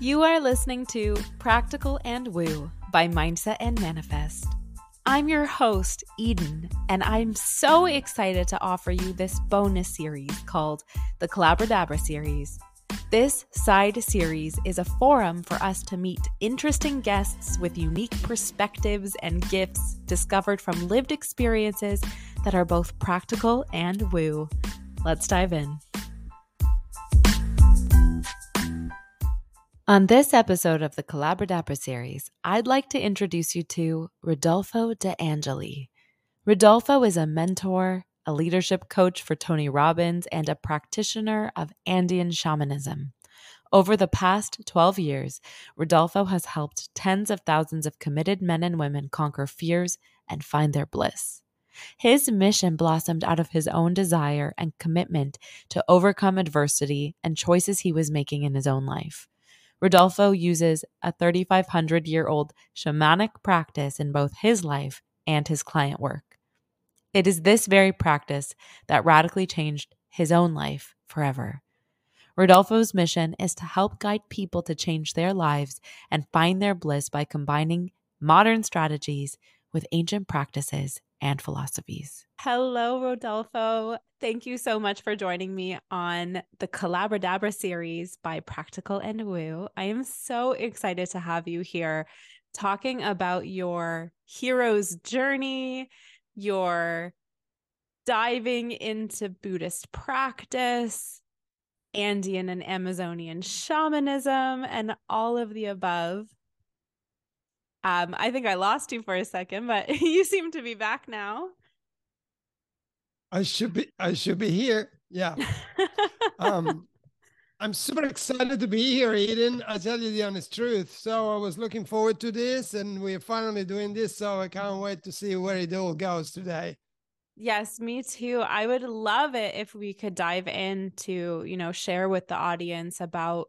You are listening to Practical and Woo by Mindset and Manifest. I'm your host, Eden, and I'm so excited to offer you this bonus series called the Collabradabra Series. This side series is a forum for us to meet interesting guests with unique perspectives and gifts discovered from lived experiences that are both practical and woo. Let's dive in. On this episode of the Collabradabra series, I'd like to introduce you to Rodolfo De Angeli. Rodolfo is a mentor, a leadership coach for Tony Robbins, and a practitioner of Andean shamanism. Over the past 12 years, Rodolfo has helped tens of thousands of committed men and women conquer fears and find their bliss. His mission blossomed out of his own desire and commitment to overcome adversity and choices he was making in his own life. Rodolfo uses a 3,500 year old shamanic practice in both his life and his client work. It is this very practice that radically changed his own life forever. Rodolfo's mission is to help guide people to change their lives and find their bliss by combining modern strategies with ancient practices and philosophies. Hello, Rodolfo. Thank you so much for joining me on the Collabradabra series by Practical and Woo. I am so excited to have you here talking about your hero's journey, your diving into Buddhist practice, Andean and Amazonian shamanism, and all of the above. Um, I think I lost you for a second, but you seem to be back now. I should be I should be here. Yeah. um I'm super excited to be here, Eden. I tell you the honest truth. So I was looking forward to this and we're finally doing this. So I can't wait to see where it all goes today. Yes, me too. I would love it if we could dive into, you know, share with the audience about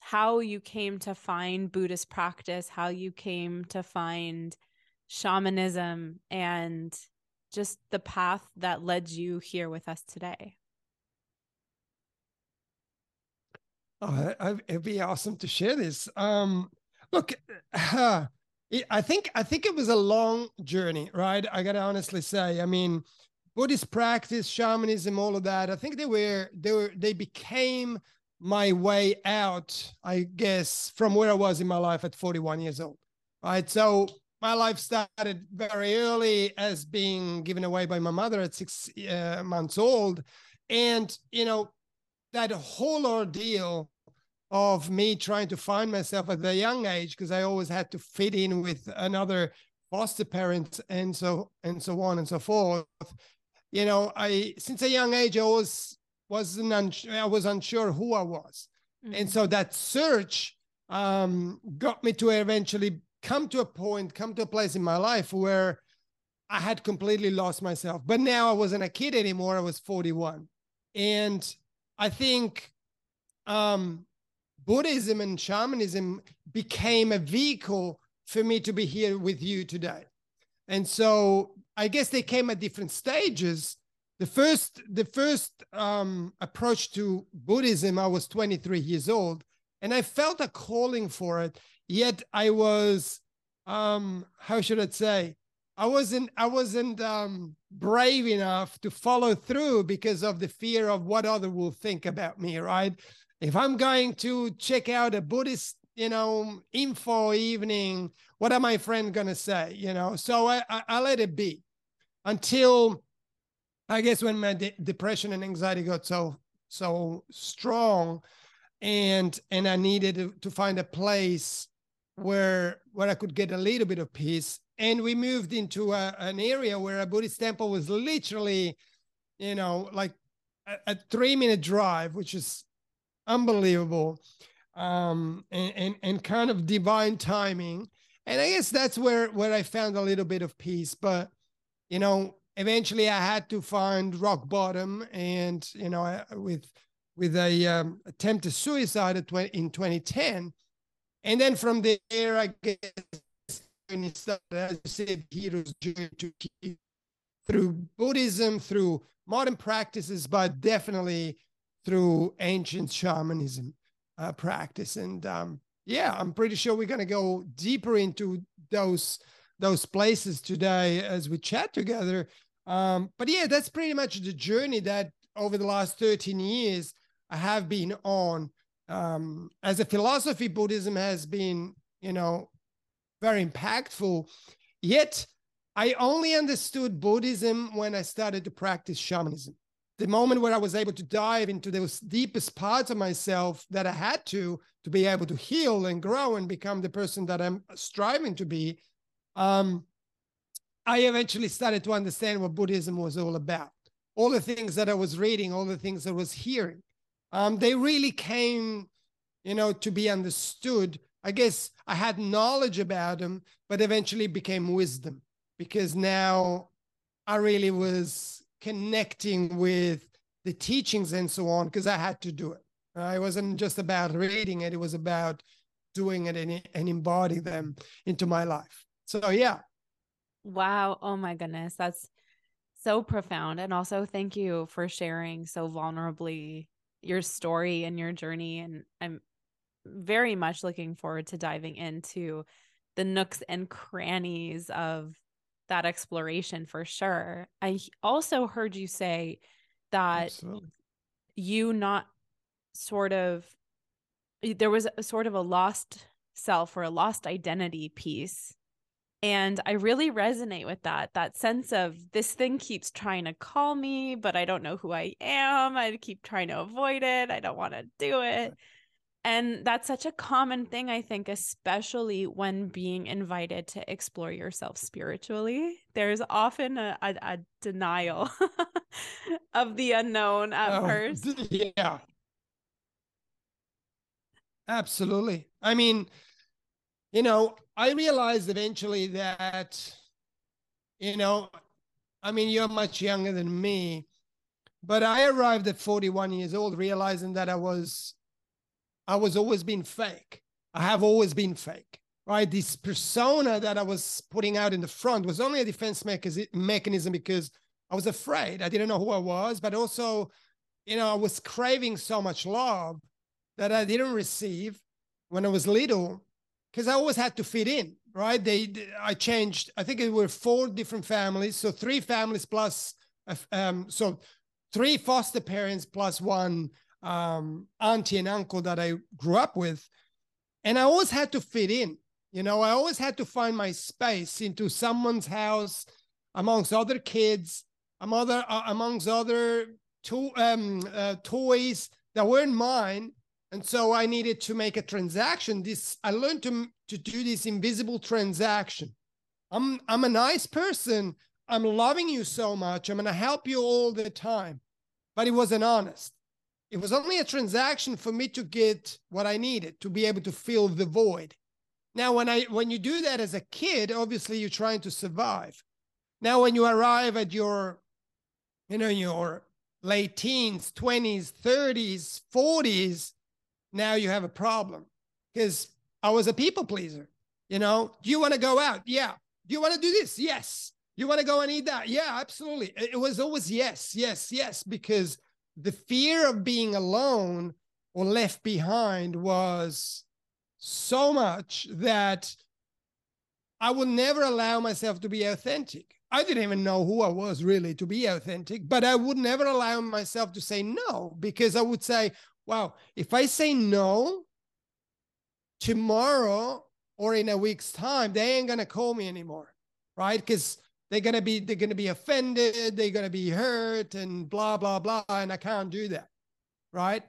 how you came to find Buddhist practice, how you came to find shamanism, and just the path that led you here with us today. Oh, it'd be awesome to share this. Um, look, uh, I think I think it was a long journey, right? I gotta honestly say. I mean, Buddhist practice, shamanism, all of that. I think they were they were they became my way out, I guess, from where I was in my life at 41 years old. Right. So my life started very early as being given away by my mother at six uh, months old. And, you know, that whole ordeal of me trying to find myself at a young age, because I always had to fit in with another foster parent and so and so on and so forth. You know, I since a young age I always wasn't unsure, I was unsure who I was. Mm-hmm. And so that search um, got me to eventually come to a point, come to a place in my life where I had completely lost myself. But now I wasn't a kid anymore. I was 41. And I think um, Buddhism and shamanism became a vehicle for me to be here with you today. And so I guess they came at different stages the first the first um, approach to buddhism i was 23 years old and i felt a calling for it yet i was um how should i say? I wasn't i wasn't um brave enough to follow through because of the fear of what other will think about me right? If i'm going to check out a buddhist you know info evening what am my friend gonna say you know? So i i, I let it be until I guess when my de- depression and anxiety got so so strong, and and I needed to, find a place where where I could get a little bit of peace, and we moved into a, an area where a Buddhist temple was literally, you know, like a, a three minute drive, which is unbelievable, um, and, and and kind of divine timing. And I guess that's where where I found a little bit of peace, but you know eventually I had to find rock bottom, and you know, with with a um, attempt to suicide in 2010, and then from there, I guess when it started, as you said, hero's journey to through Buddhism, through modern practices, but definitely through ancient shamanism. uh, practice. And um, yeah, I'm pretty sure we're going to go deeper into those those places today as we chat together. Um, but yeah, that's pretty much the journey that over the last 13 years I have been on. Um, as a philosophy, Buddhism has been, you know, very impactful. Yet I only understood Buddhism when I started to practice shamanism the moment where I was able to dive into those deepest parts of myself that I had to to be able to heal and grow and become the person that I'm striving to be, um, I eventually started to understand what Buddhism was all about. All the things that I was reading, all the things I was hearing, um, they really came, you know, to be understood. I guess I had knowledge about them, but eventually became wisdom because now I really was connecting with the teachings and so on because I had to do it. Uh, it wasn't just about reading it; it was about doing it and, and embodying them into my life. So yeah. Wow! Oh my goodness, that's so profound, and also thank you for sharing so vulnerably your story and your journey. And I'm very much looking forward to diving into the nooks and crannies of that exploration for sure. I also heard you say that Absolutely. you not sort of there was a sort of a lost self or a lost identity piece. And I really resonate with that that sense of this thing keeps trying to call me, but I don't know who I am. I keep trying to avoid it. I don't want to do it. And that's such a common thing, I think, especially when being invited to explore yourself spiritually. There's often a, a, a denial of the unknown at oh, first. Yeah. Absolutely. I mean, you know, I realized eventually that, you know, I mean, you're much younger than me, but I arrived at 41 years old realizing that I was I was always being fake. I have always been fake, right? This persona that I was putting out in the front was only a defense mechanism because I was afraid. I didn't know who I was, but also, you know, I was craving so much love that I didn't receive when I was little because I always had to fit in, right? They, I changed. I think it were four different families, so three families plus, um, so three foster parents plus one um, auntie and uncle that I grew up with. And I always had to fit in. You know, I always had to find my space into someone's house amongst other kids, among other, uh, amongst other to, um, uh, toys that weren't mine. And so I needed to make a transaction. This I learned to, to do this invisible transaction. I'm I'm a nice person. I'm loving you so much. I'm gonna help you all the time. But it wasn't honest it was only a transaction for me to get what I needed to be able to fill the void. Now, when I when you do that as a kid, obviously you're trying to survive. Now, when you arrive at your, you know, your late teens, 20s, 30s, 40s, now you have a problem. Because I was a people pleaser. You know, do you want to go out? Yeah. Do you want to do this? Yes. You want to go and eat that? Yeah, absolutely. It was always yes, yes, yes, because the fear of being alone or left behind was so much that I would never allow myself to be authentic. I didn't even know who I was really to be authentic, but I would never allow myself to say no because I would say, wow, if I say no tomorrow or in a week's time, they ain't to call me anymore. Right. Because they're gonna be they're gonna be offended, they're gonna be hurt, and blah blah blah. And I can't do that, right?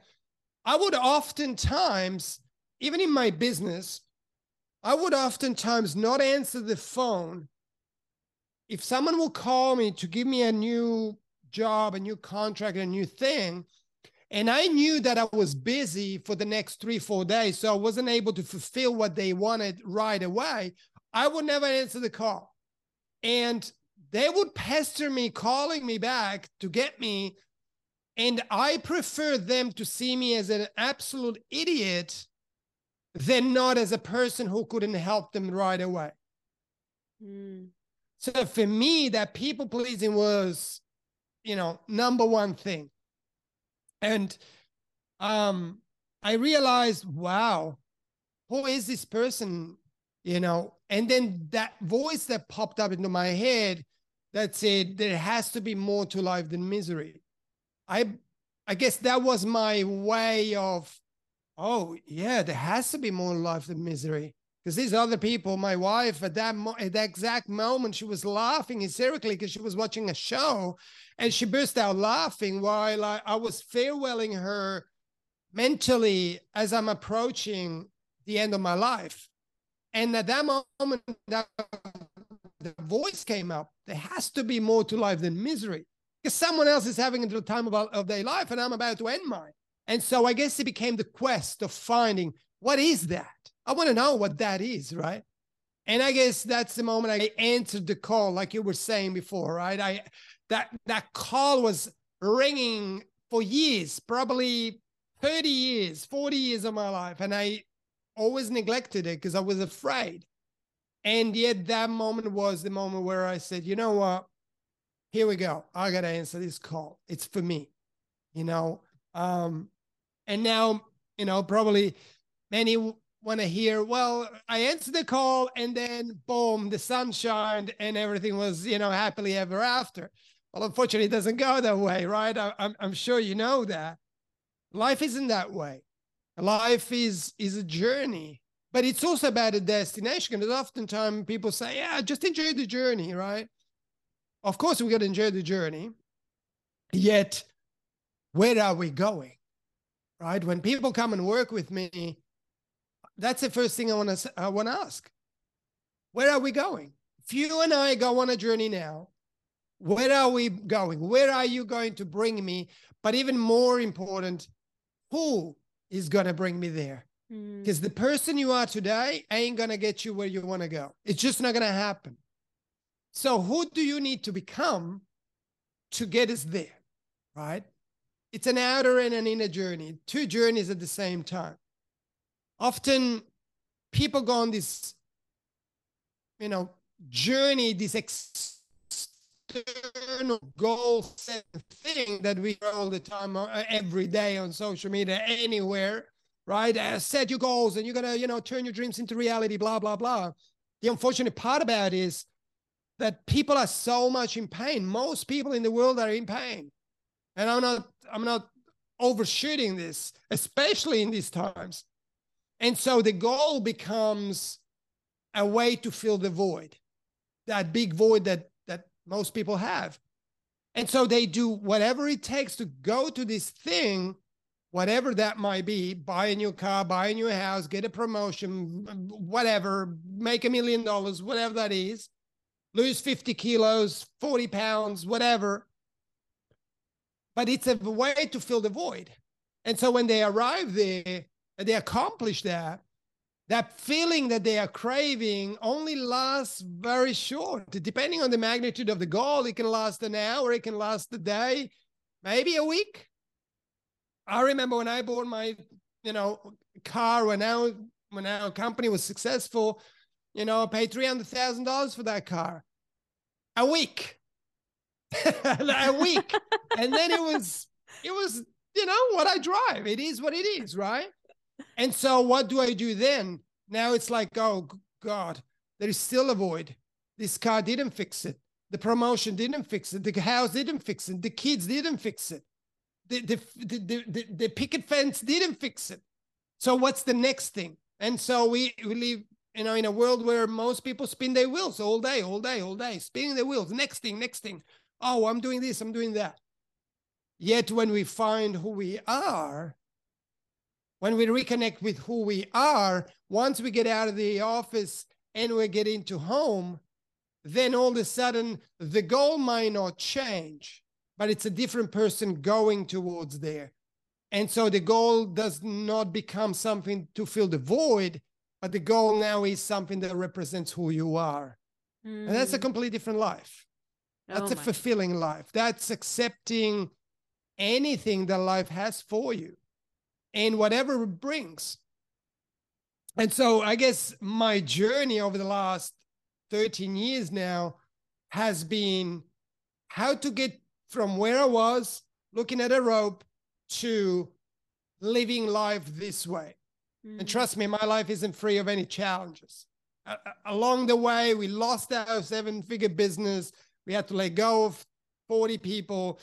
I would oftentimes, even in my business, I would oftentimes not answer the phone if someone will call me to give me a new job, a new contract, a new thing, and I knew that I was busy for the next three, four days, so I wasn't able to fulfill what they wanted right away, I would never answer the call. And they would pester me, calling me back to get me. And I prefer them to see me as an absolute idiot than not as a person who couldn't help them right away. Mm. So for me, that people pleasing was, you know, number one thing. And um, I realized, wow, who is this person? You know, and then that voice that popped up into my head that said there has to be more to life than misery. I I guess that was my way of, oh yeah, there has to be more life than misery. Because these other people, my wife, at that mo- at that exact moment, she was laughing hysterically because she was watching a show, and she burst out laughing while I, I was farewelling her mentally as I'm approaching the end of my life. And at that moment, that the voice came up. There has to be more to life than misery because someone else is having the time of, of their life and I'm about to end mine. And so I guess it became the quest of finding what is that? I want to know what that is, right? And I guess that's the moment I answered the call, like you were saying before, right? I that that call was ringing for years, probably 30 years, 40 years of my life. And I always neglected it because I was afraid. And yet that moment was the moment where I said, you know what? Here we go. I gotta answer this call. It's for me. You know. Um, and now, you know, probably many want to hear, well, I answered the call and then boom, the sun shined and everything was, you know, happily ever after. Well, unfortunately, it doesn't go that way, right? I, I'm, I'm sure you know that. Life isn't that way. Life is is a journey, but it's also about a destination. Because oftentimes people say, "Yeah, just enjoy the journey," right? Of course, we got to enjoy the journey. Yet, where are we going? Right? When people come and work with me, that's the first thing I want to I want to ask. Where are we going? If you and I go on a journey now, where are we going? Where are you going to bring me? But even more important, who is going to bring me there? Because mm. the person you are today ain't going to get you where you want to go. It's just not going to happen. So, who do you need to become to get us there? Right? It's an outer and an inner journey, two journeys at the same time. Often people go on this, you know, journey, this external goal set thing that we all the time, uh, every day on social media, anywhere, right? Uh, set your goals and you're going to, you know, turn your dreams into reality, blah, blah, blah. The unfortunate part about it is that people are so much in pain. Most people in the world are in pain. And I'm not, I'm not overshooting this, especially in these times. And so the goal becomes a way to fill the void, that big void that that most people have. And so they do whatever it takes to go to this thing, whatever that might be, buy a new car, buy a new house, get a promotion, whatever, make a million dollars, whatever that is, lose 50 kilos, 40 pounds, whatever. But it's a way to fill the void. And so when they arrive there, they accomplish that, that feeling that they are craving only lasts very short. Depending on the magnitude of the goal, it can last an hour, it can last a day, maybe a week. I remember when I bought my, you know, car when our when our company was successful, you know, I paid three hundred thousand dollars for that car. A week. a week. and then it was it was, you know, what I drive. It is what it is, right? And so what do I do then? Now it's like, oh God, there is still a void. This car didn't fix it. The promotion didn't fix it. The house didn't fix it. The kids didn't fix it. The, the, the, the, the picket fence didn't fix it. So what's the next thing? And so we, we live, you know, in a world where most people spin their wheels all day, all day, all day, spinning their wheels. Next thing, next thing. Oh, I'm doing this, I'm doing that. Yet when we find who we are, when we reconnect with who we are, once we get out of the office and we get into home, then all of a sudden the goal might not change, but it's a different person going towards there. And so the goal does not become something to fill the void, but the goal now is something that represents who you are. Mm. And that's a hmm. completely different life. That's oh a fulfilling life. That's accepting anything that life has for you and whatever it brings. And so I guess my journey over the last 13 years now has been how to get from where I was looking at a rope to living life this way. Mm. And trust me, my life isn't free of any challenges. Uh, along the way, we lost our seven figure business. We had to let go of 40 people.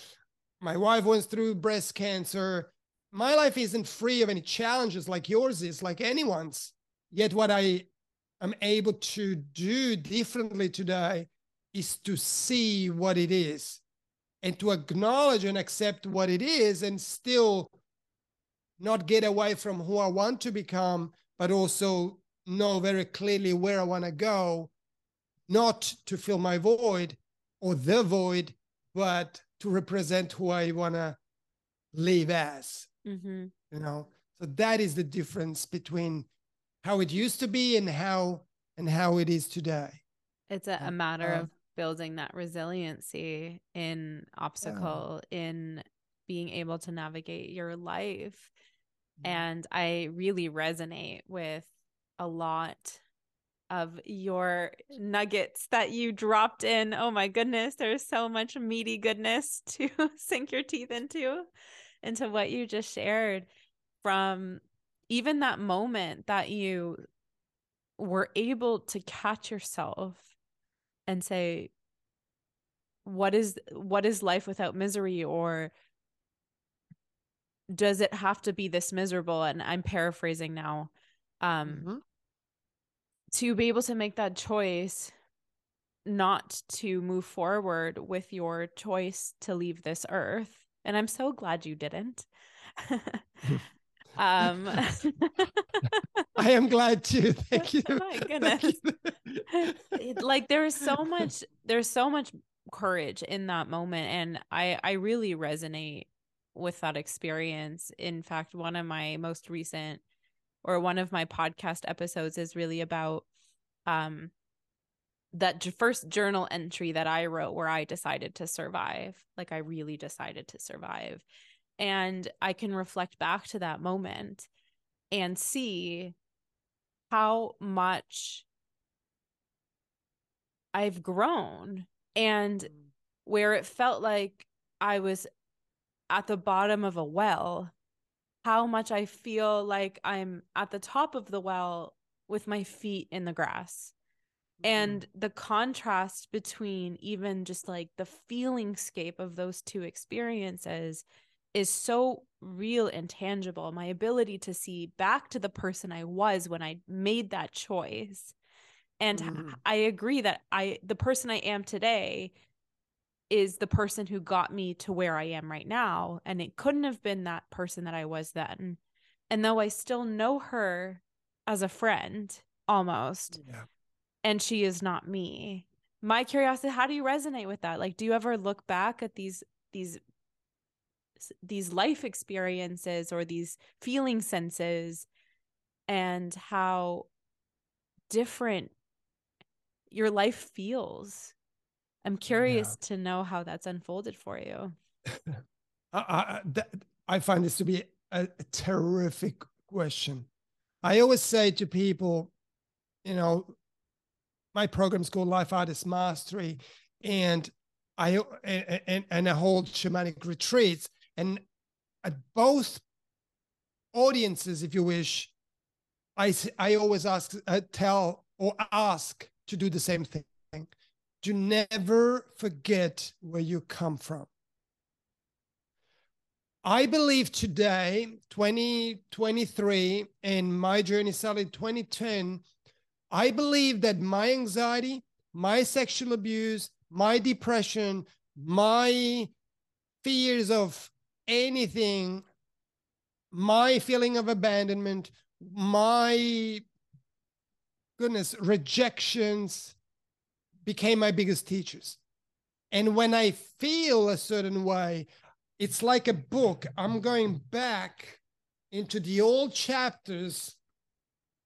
My wife went through breast cancer. My life isn't free of any challenges like yours is, like anyone's. Yet, what I am able to do differently today is to see what it is and to acknowledge and accept what it is and still not get away from who I want to become, but also know very clearly where I want to go, not to fill my void or the void, but to represent who I want to live as. Mm-hmm. You know, so that is the difference between how it used to be and how and how it is today. It's a, a matter uh, of building that resiliency in obstacle, uh, in being able to navigate your life. And I really resonate with a lot of your nuggets that you dropped in. Oh my goodness, there's so much meaty goodness to sink your teeth into into what you just shared from even that moment that you were able to catch yourself and say what is what is life without misery? Or does it have to be this miserable? And i'm paraphrasing now um mm-hmm. to be able to make that choice not to move forward with your choice to leave this earth and i'm so glad you didn't. Um i am glad too thank you. My goodness. You. like there is so much there's so much courage in that moment and i i really resonate with that experience. In fact one of my most recent or one of my podcast episodes is really about um that first journal entry that I wrote where I decided to survive like I really decided to survive and I can reflect back to that moment and see how much I've grown and mm. where it felt like I was at the bottom of a well, how much I feel like I'm at the top of the well with my feet in the grass. Mm. And the contrast between even just like the feeling scape of those two experiences is so real and tangible. My ability to see back to the person I was when I made that choice. And mm. I agree that I the person I am today is the person who got me to where I am right now. And it couldn't have been that person that I was then. And though I still know her as a friend almost, yeah. And she is not me. My curiosity, how do you resonate with that? Like, do you ever look back at these, these, these life experiences or these feeling senses and how different your life feels I'm curious yeah. to know how that's unfolded for you. I, I, that, I, find this to be a, a terrific question. I always say to people, you know, my program's called Life Artist Mastery, and I and, and I hold shamanic retreats, and at both audiences, if you wish, I I always ask, uh, tell or ask to do the same thing to never forget where you come from. I believe today, 2023, and my journey started 2010. I believe that my anxiety, my sexual abuse, my depression, my fears of anything, my feeling of abandonment, my goodness, rejections, became my biggest teachers. And when I feel a certain way, it's like a book. I'm going back into the old chapters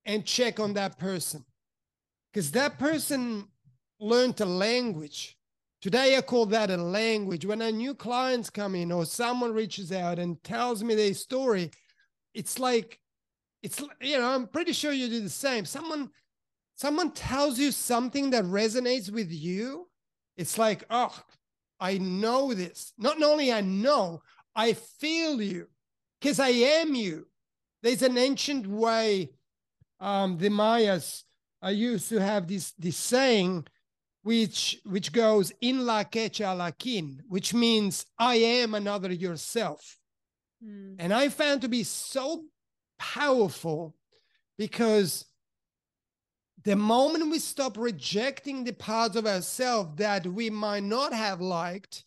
and check on that person. Because that person learned a language. Today, I call that a language. When a new clients come in or someone reaches out and tells me their story, it's like, it's, you know, I'm pretty sure you do the same. Someone someone tells you something that resonates with you, it's like, oh, I know this. Not only I know, I feel you. because I am you. There's an ancient way. Um, the Mayas I used to have this this saying, which which goes in Lak'ech Ala K'in, which means I am another yourself. Mm. And I found to be so powerful because the moment we stop rejecting the parts of ourselves that we might not have liked,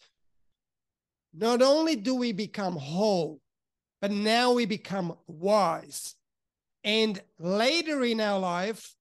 not only do we become whole, but now we become wise. And later in our life,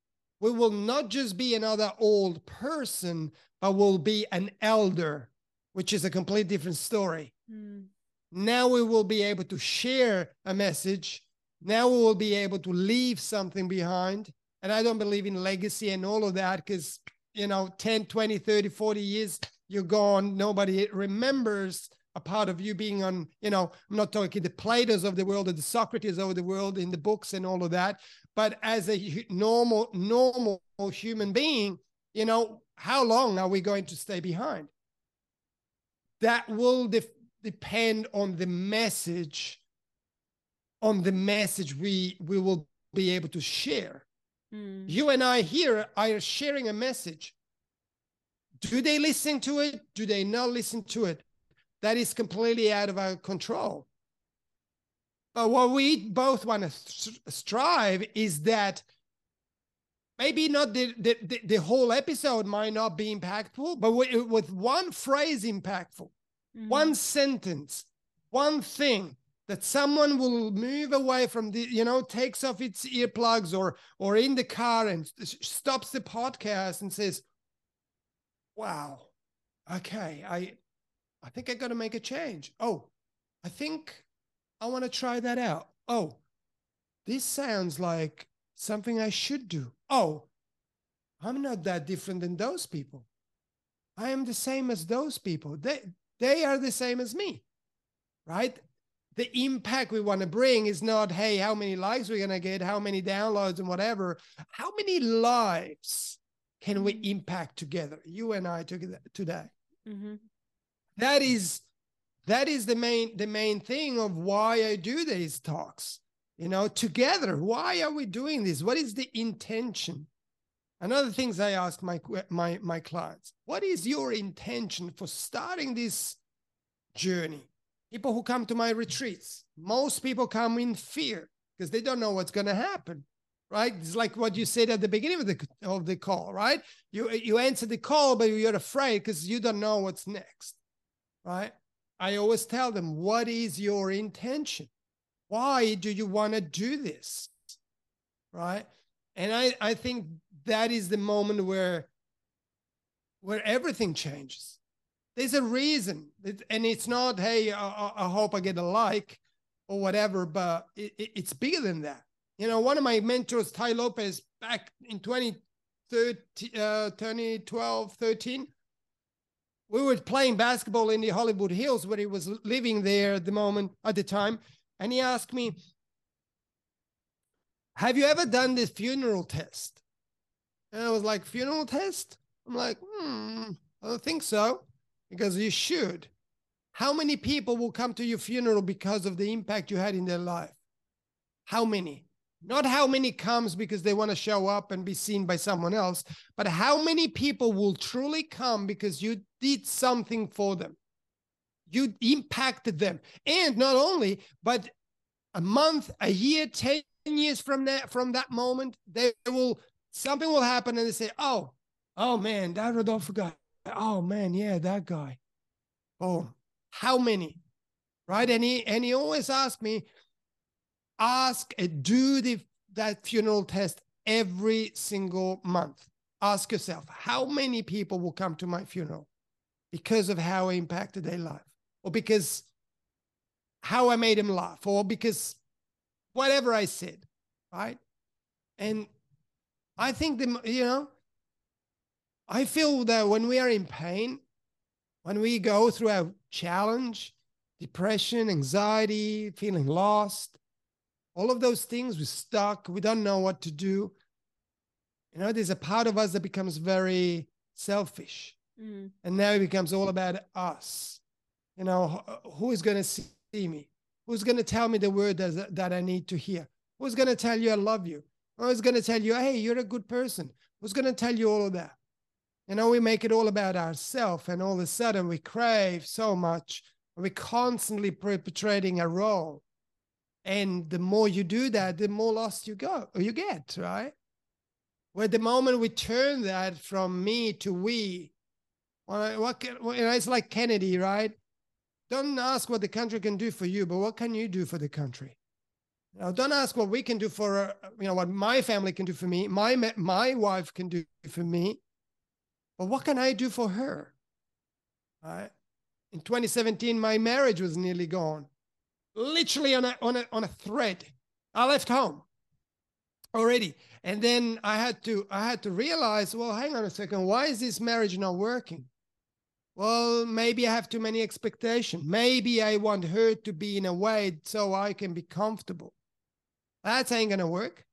we will not just be another old person, but will be an elder, which is a complete different story. Mm. Now we will be able to share a message. Now we will be able to leave something behind. And I don't believe in legacy and all of that because, you know, 10, 20, 30, 40 years, you're gone. Nobody remembers a part of you being on, you know, I'm not talking the Platos of the world or the Socrates of the world in the books and all of that, but as a normal, normal human being, you know, how long are we going to stay behind? That will de- depend on the message, on the message we we will be able to share. Mm. You and I here are sharing a message. Do they listen to it? Do they not listen to it? That is completely out of our control. But what we both want to strive is that maybe not the, the, the, whole episode might not be impactful, but with one phrase impactful, mm-hmm. one sentence, one thing that someone will move away from the, you know, takes off its earplugs or or in the car and stops the podcast and says, Wow, okay, I I think I gotta make a change. Oh, I think I want to try that out. Oh, this sounds like something I should do. Oh, I'm not that different than those people. I am the same as those people. They they are the same as me. Right? The impact we want to bring is not, hey, how many likes we're gonna get, how many downloads and whatever. How many lives can we impact together, you and I together today? Mm-hmm. That is that is the main the main thing of why i do these talks you know together. Why are we doing this? What is the intention? Another things i ask my my my clients what is your intention for starting this journey? People who come to my retreats most people come in fear because they don't know what's going to happen right? It's like what you said at the beginning of the of the call right? You you answer the call but you're afraid because you don't know what's next right I always tell them, what is your intention? Why do you want to do this? Right. And I, I think that is the moment where where everything changes. There's a reason. It, and it's not, hey, I, I, hope I get a like or whatever, but it, it, it's bigger than that. You know, one of my mentors, Tai Lopez, back in 2013, uh, 2012, 13, we were playing basketball in the Hollywood Hills where he was living there at the moment at the time. And he asked me, Have you ever done this funeral test? And I was like, Funeral test? I'm like, hmm, I don't think so. Because you should. How many people will come to your funeral because of the impact you had in their life? How many? Not how many comes because they want to show up and be seen by someone else, but how many people will truly come because you did something for them. You impacted them. And not only, but a month, a year, 10 years from that from that moment, they will something will happen and they say, Oh, oh man, that Rodolfo guy. Oh man, yeah, that guy. Oh, how many? Right. And he and he always asked me, ask and do the that funeral test every single month. Ask yourself, how many people will come to my funeral because of how I impacted their life, or because how I made them laugh, or because whatever I said, right? And I think the you know, I feel that when we are in pain, when we go through a challenge, depression, anxiety, feeling lost, all of those things we're stuck we don't know what to do you know there's a part of us that becomes very selfish mm. and now it becomes all about us you know who is going to see me Who's going to tell me the word that, that I need to hear? Who's going to tell you I love you? Who's going to tell you, hey, you're a good person? Who's going to tell you all of that? You know, we make it all about ourselves, and all of a sudden we crave so much. We're constantly perpetrating a role. And the more you do that, the more lost you go, you get, right? Where the moment we turn that from me to we, what can, it's like Kennedy, right? Don't ask what the country can do for you, but what can you do for the country? Know, don't ask what we can do for, you know, what my family can do for me, my my wife can do for me, but what can I do for her? Right? In 2017, my marriage was nearly gone, literally on a on a on a thread. I left home already, and then I had to I had to realize, well, hang on a second, why is this marriage not working? well, maybe I have too many expectations. Maybe I want her to be in a way so I can be comfortable. That ain't gonna work,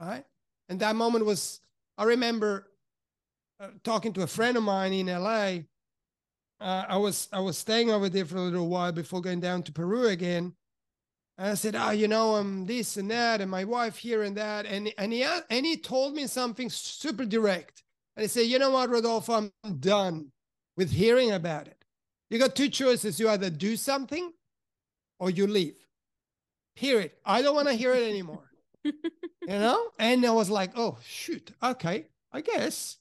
right? And that moment was, I remember uh, talking to a friend of mine in LA. Uh, I was I was staying over there for a little while before going down to Peru again. And I said, "Ah, oh, you know, I'm this and that, and my wife here and that." And and he and he told me something super direct. And he said, "You know what, Rodolfo, I'm done with hearing about it. You got two choices. You either do something or you leave. Period. I don't want to hear it anymore. you know? And I was like, oh, shoot. Okay, I guess.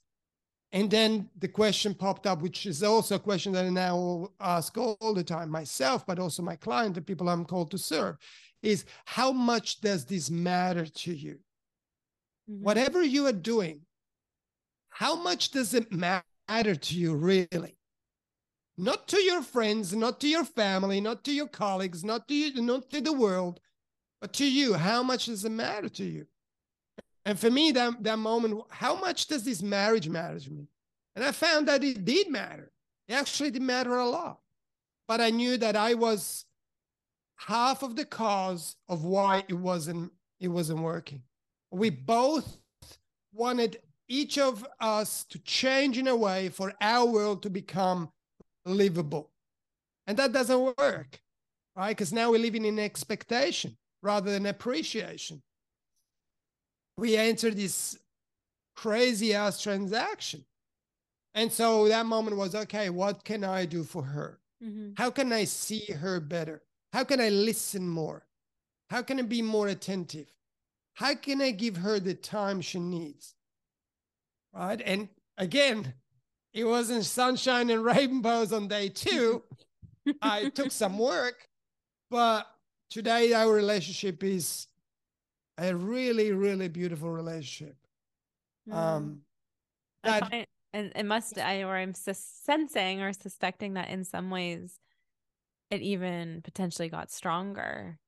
And then the question popped up, which is also a question that I now ask all the time myself, but also my client, the people I'm called to serve, is how much does this matter to you? Mm-hmm. Whatever you are doing, how much does it matter matter to you really not to your friends not to your family not to your colleagues not to you not to the world but to you how much does it matter to you and for me that, that moment how much does this marriage matter to me and i found that it did matter it actually did matter a lot but i knew that i was half of the cause of why it wasn't it wasn't working we both wanted each of us to change in a way for our world to become livable. And that doesn't work, right? Because now we're living in expectation rather than appreciation. We enter this crazy ass transaction. And so that moment was okay, what can I do for her? Mm-hmm. How can I see her better? How can I listen more? How can I be more attentive? How can I give her the time she needs? right? And again, it wasn't sunshine and rainbows on day two. I took some work, but today our relationship is a really, really beautiful relationship. Mm. Um, that, find, and it must, I or I'm sensing or suspecting that in some ways, it even potentially got stronger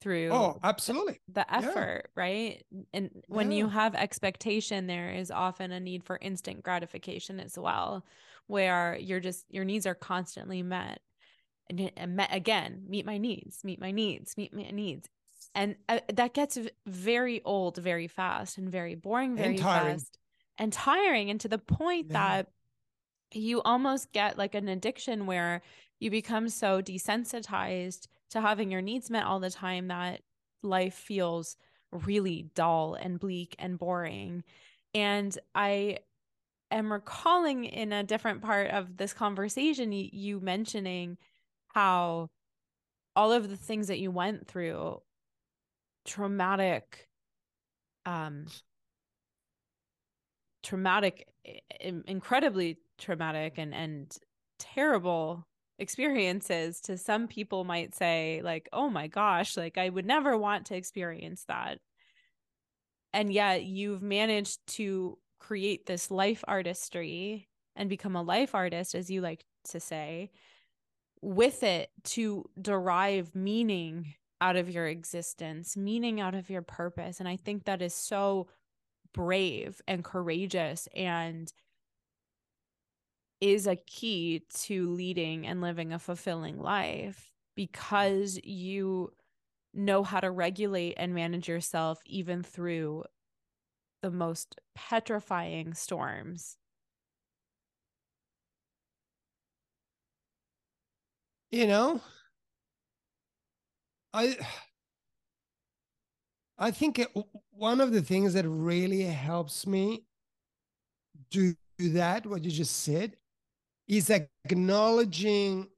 through oh absolutely the effort yeah. right and when yeah. you have expectation there is often a need for instant gratification as well where you're just your needs are constantly met and, and met again meet my needs meet my needs meet my needs and uh, that gets very old very fast and very boring very and fast and tiring and to the point yeah. that you almost get like an addiction where you become so desensitized to having your needs met all the time that life feels really dull and bleak and boring. And I am recalling in a different part of this conversation you, you mentioning how all of the things that you went through traumatic um traumatic incredibly traumatic and and terrible experiences to some people might say like oh my gosh like i would never want to experience that. And yet you've managed to create this life artistry and become a life artist as you like to say with it to derive meaning out of your existence meaning out of your purpose and i think that is so brave and courageous and is a key to leading and living a fulfilling life because you know how to regulate and manage yourself even through the most petrifying storms. You know, I I think one of the things that really helps me do that, what you just said, is acknowledging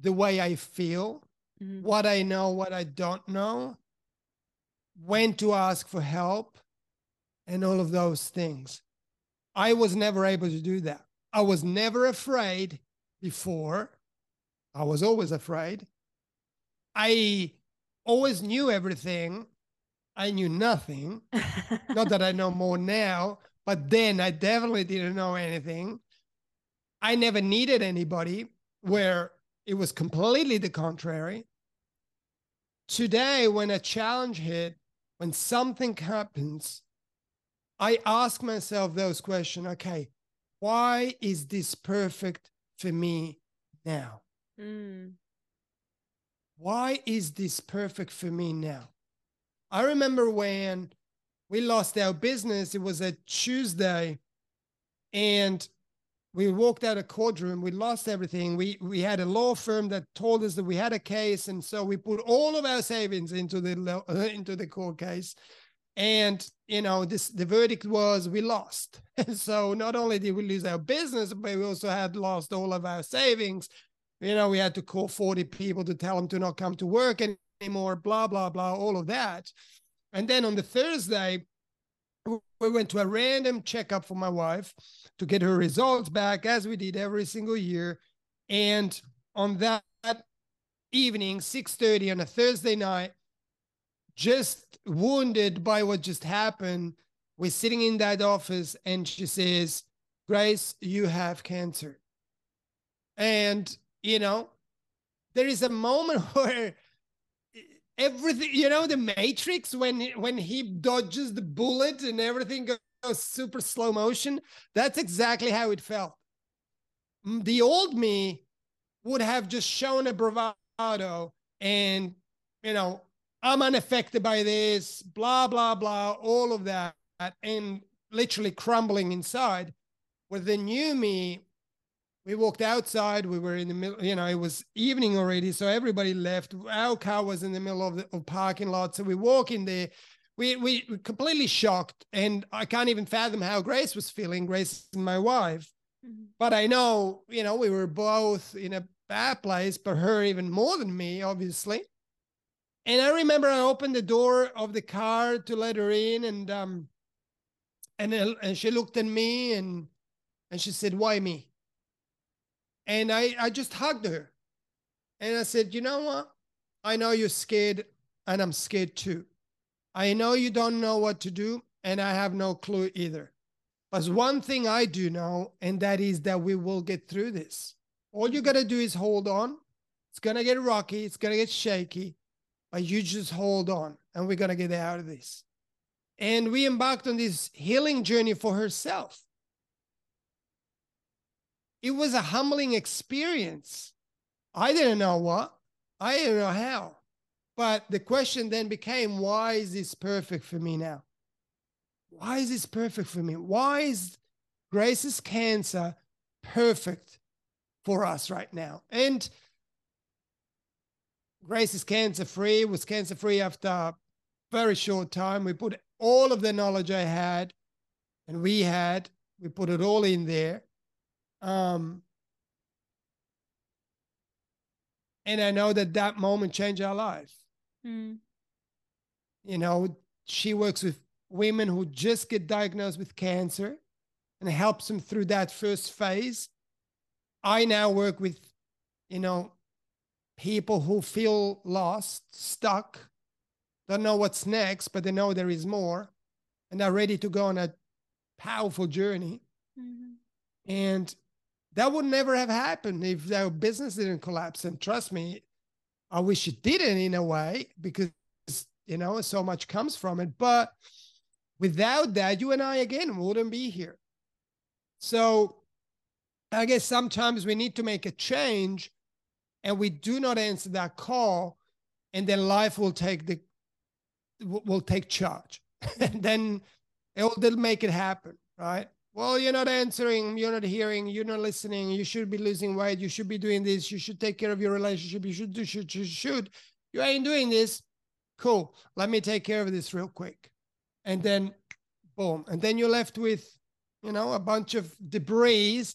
the way I feel, mm-hmm. what I know, what I don't know, when to ask for help, and all of those things. I was never able to do that. I was never afraid before. I was always afraid. I always knew everything. I knew nothing. Not that I know more now, but then I definitely didn't know anything. I never needed anybody, where it was completely the contrary. Today, when a challenge hit, when something happens, I ask myself those questions. Okay, why is this perfect for me now? Mm. Why is this perfect for me now? I remember when we lost our business, it was a Tuesday, and we walked out of courtroom. We lost everything. We we had a law firm that told us that we had a case, and so we put all of our savings into the into the court case and you know this the verdict was we lost and so not only did we lose our business but we also had lost all of our savings you know we had to call 40 people to tell them to not come to work anymore blah blah blah all of that and then on the thursday we went to a random checkup for my wife to get her results back as we did every single year and on that evening 6.30 on a thursday night just wounded by what just happened. We're sitting in that office and she says, Grace, you have cancer. And, you know, there is a moment where everything, you know, the Matrix, when, when he dodges the bullet and everything goes super slow motion, that's exactly how it felt. The old me would have just shown a bravado and, you know, I'm unaffected by this, blah, blah, blah, all of that, and literally crumbling inside. With the new me, we walked outside. We were in the middle, you know, it was evening already. So everybody left. Our car was in the middle of the of parking lot. So we walk in there. We, we were completely shocked. And I can't even fathom how Grace was feeling, Grace and my wife. Mm-hmm. But I know, you know, we were both in a bad place, but her even more than me, obviously. And I remember I opened the door of the car to let her in, and um, and and she looked at me and and she said, "Why me?" And I I just hugged her, and I said, "You know what? I know you're scared, and I'm scared too. I know you don't know what to do, and I have no clue either. But one thing I do know, and that is that we will get through this. All you gotta do is hold on. It's gonna get rocky. It's gonna get shaky." but you just hold on and we're going to get out of this. And we embarked on this healing journey for herself. It was a humbling experience. I didn't know what, I didn't know how. But the question then became why is this perfect for me now? Why is this perfect for me? Why is Grace's cancer perfect for us right now? And Grace is cancer free, was cancer free after a very short time. We put all of the knowledge I had and we had, we put it all in there. Um, and I know that that moment changed our life. Mm. You know, she works with women who just get diagnosed with cancer and helps them through that first phase. I now work with, you know, people who feel lost, stuck, don't know what's next, but they know there is more, and are ready to go on a powerful journey. Mm-hmm. And that would never have happened if their business didn't collapse. And trust me, I wish it didn't in a way because you know so much comes from it. But without that, you and I again wouldn't be here. So I guess sometimes we need to make a change and we do not answer that call, and then life will take the will take charge, and then it will make it happen, right? Well, you're not answering, you're not hearing, you're not listening, you should be losing weight, you should be doing this, you should take care of your relationship, you should do, should, should, should. You ain't doing this. Cool. Let me take care of this real quick. And then boom. And then you're left with, you know, a bunch of debris,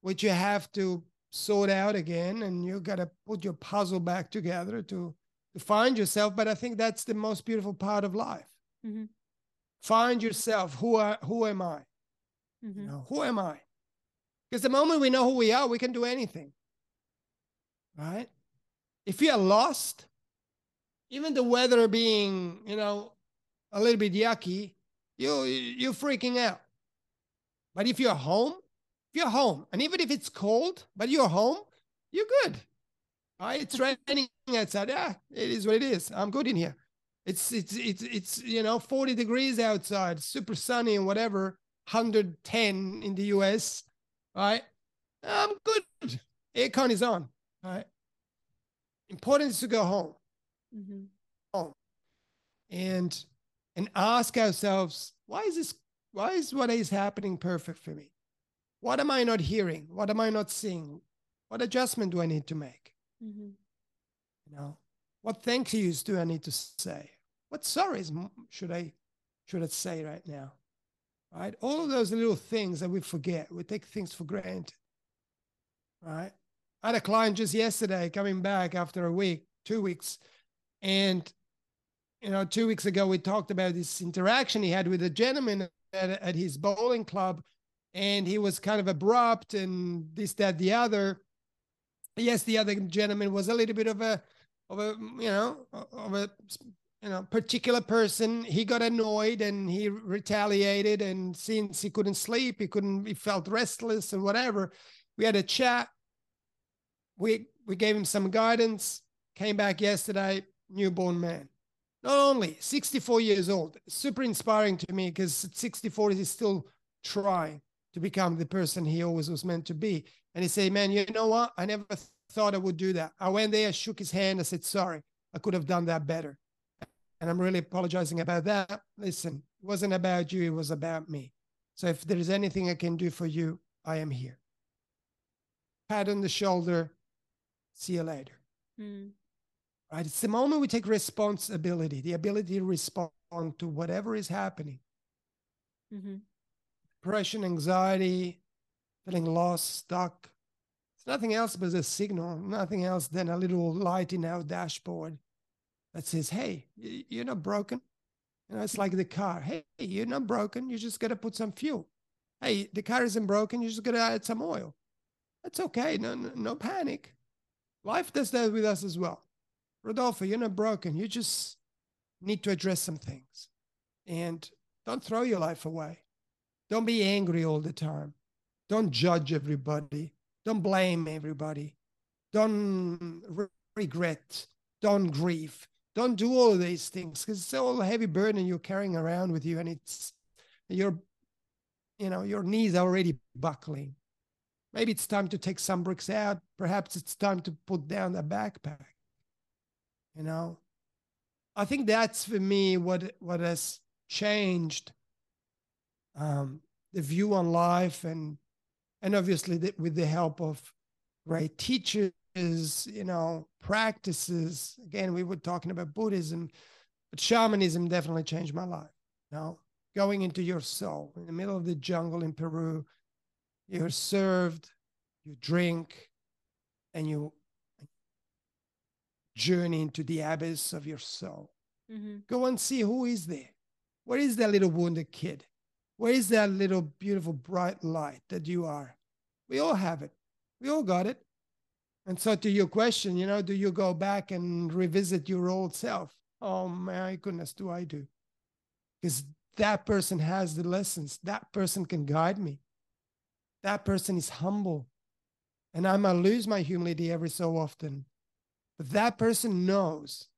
which you have to sort out again. And you got to put your puzzle back together to, to find yourself. But I think that's the most beautiful part of life. Mm-hmm. Find yourself. Who are, who am I? Mm-hmm. You know, who am I? Because the moment we know who we are, we can do anything. Right? If you are lost, even the weather being, you know, a little bit yucky, you you're freaking out. But if you're home, if you're home, and even if it's cold, but you're home, you're good. Right? It's raining outside. Yeah, it is what it is. I'm good in here. It's it's it's it's you know 40 degrees outside, super sunny and whatever. 110 in the US, right? I'm good. Aircon is on, right? Important is to go home, mm-hmm. home, and and ask ourselves, why is this? Why is what is happening perfect for me? What am I not hearing? What am I not seeing? What adjustment do I need to make? Mm-hmm. You know, what thank yous do I need to say? What sorries should I should I say right now? Right? All of those little things that we forget, we take things for granted, right? I had a client just yesterday coming back after a week, two weeks, and you know, two weeks ago we talked about this interaction he had with a gentleman at, at his bowling club, and he was kind of abrupt and this, that, the other. Yes, the other gentleman was a little bit of a, of a, you know, of a you know particular person. He got annoyed and he retaliated and since he couldn't sleep he couldn't he felt restless and whatever. We had a chat. We we gave him some guidance came back yesterday newborn man. Not only 64 years old super inspiring to me because at 64 he's still trying to become the person he always was meant to be. And he said man you know what? I never thought i would do that. I went there shook his hand i said sorry i could have done that better and I'm really apologizing about that. Listen, it wasn't about you, it was about me. So if there is anything I can do for you, I am here. Pat on the shoulder, see you later. Mm. Right? It's the moment we take responsibility, the ability to respond to whatever is happening. Mm-hmm. Depression, anxiety, feeling lost, stuck. It's nothing else but a signal, nothing else than a little light in our dashboard that says, hey, you're not broken. You know, it's like the car. Hey, you're not broken. You just got to put some fuel. Hey, the car isn't broken. You just got to add some oil. That's okay. No, no, no panic. Life does that with us as well. Rodolfo, you're not broken. You just need to address some things. And don't throw your life away. Don't be angry all the time. Don't judge everybody. Don't blame everybody. Don't re- regret. Don't grieve don't do all of these things because it's all a heavy burden you're carrying around with you and it's your you know your knees are already buckling. Maybe it's time to take some bricks out. Perhaps it's time to put down a backpack you know? I think that's for me what what has changed um, the view on life and and obviously the, with the help of great teachers is you know practices. Again we were talking about buddhism but shamanism definitely changed my life. You know going into your soul in the middle of the jungle in peru you're served you drink and you journey into the abyss of your soul. Mm-hmm. go and see who is there. Where is that little wounded kid? Where is that little beautiful bright light that you are? We all have it. We all got it and so, to your question, you know, do you go back and revisit your old self? Oh my goodness, do I do? Because that person has the lessons. That person can guide me. That person is humble. And I might lose my humility every so often. But that person knows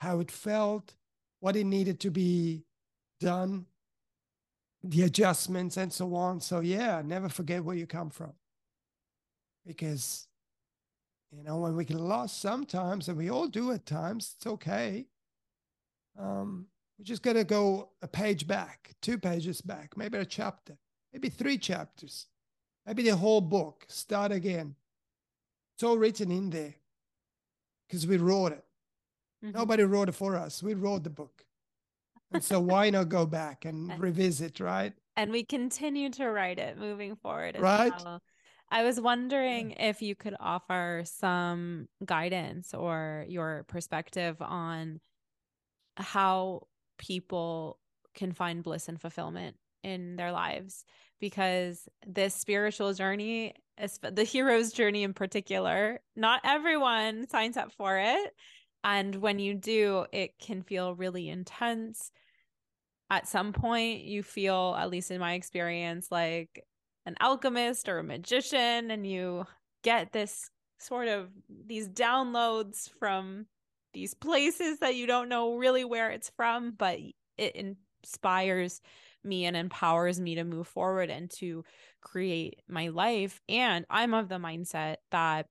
how it felt, what it needed to be done, the adjustments, and so on. So, yeah, never forget where you come from. Because you know, when we get lost sometimes, and we all do at times, it's okay. Um, we just got to go a page back, two pages back, maybe a chapter. maybe three chapters, maybe the whole book. Start again. It's all written in there because we wrote it. Mm-hmm. Nobody wrote it for us. We wrote the book. And so why not go back and revisit, right? And we continue to write it moving forward. right. Well. I was wondering if you could offer some guidance or your perspective on how people can find bliss and fulfillment in their lives because this spiritual journey the hero's journey in particular not everyone signs up for it. And when you do it can feel really intense. At some point you feel at least in my experience like an alchemist or a magician and you get this sort of these downloads from these places that you don't know really where it's from but it inspires me and empowers me to move forward and to create my life. And I'm of the mindset that